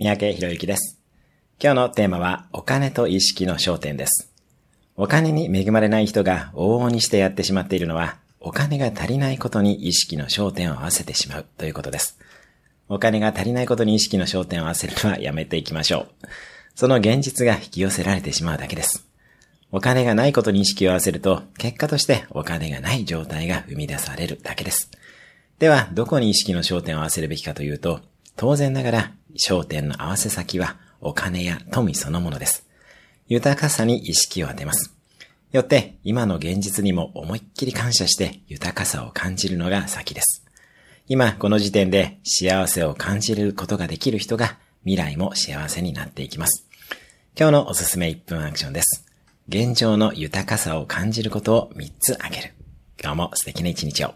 三宅博之です。今日のテーマは、お金と意識の焦点です。お金に恵まれない人が往々にしてやってしまっているのは、お金が足りないことに意識の焦点を合わせてしまうということです。お金が足りないことに意識の焦点を合わせるのはやめていきましょう。その現実が引き寄せられてしまうだけです。お金がないことに意識を合わせると、結果としてお金がない状態が生み出されるだけです。では、どこに意識の焦点を合わせるべきかというと、当然ながら、焦点の合わせ先はお金や富そのものです。豊かさに意識を当てます。よって、今の現実にも思いっきり感謝して豊かさを感じるのが先です。今、この時点で幸せを感じることができる人が未来も幸せになっていきます。今日のおすすめ1分アクションです。現状の豊かさを感じることを3つあげる。今日も素敵な一日を。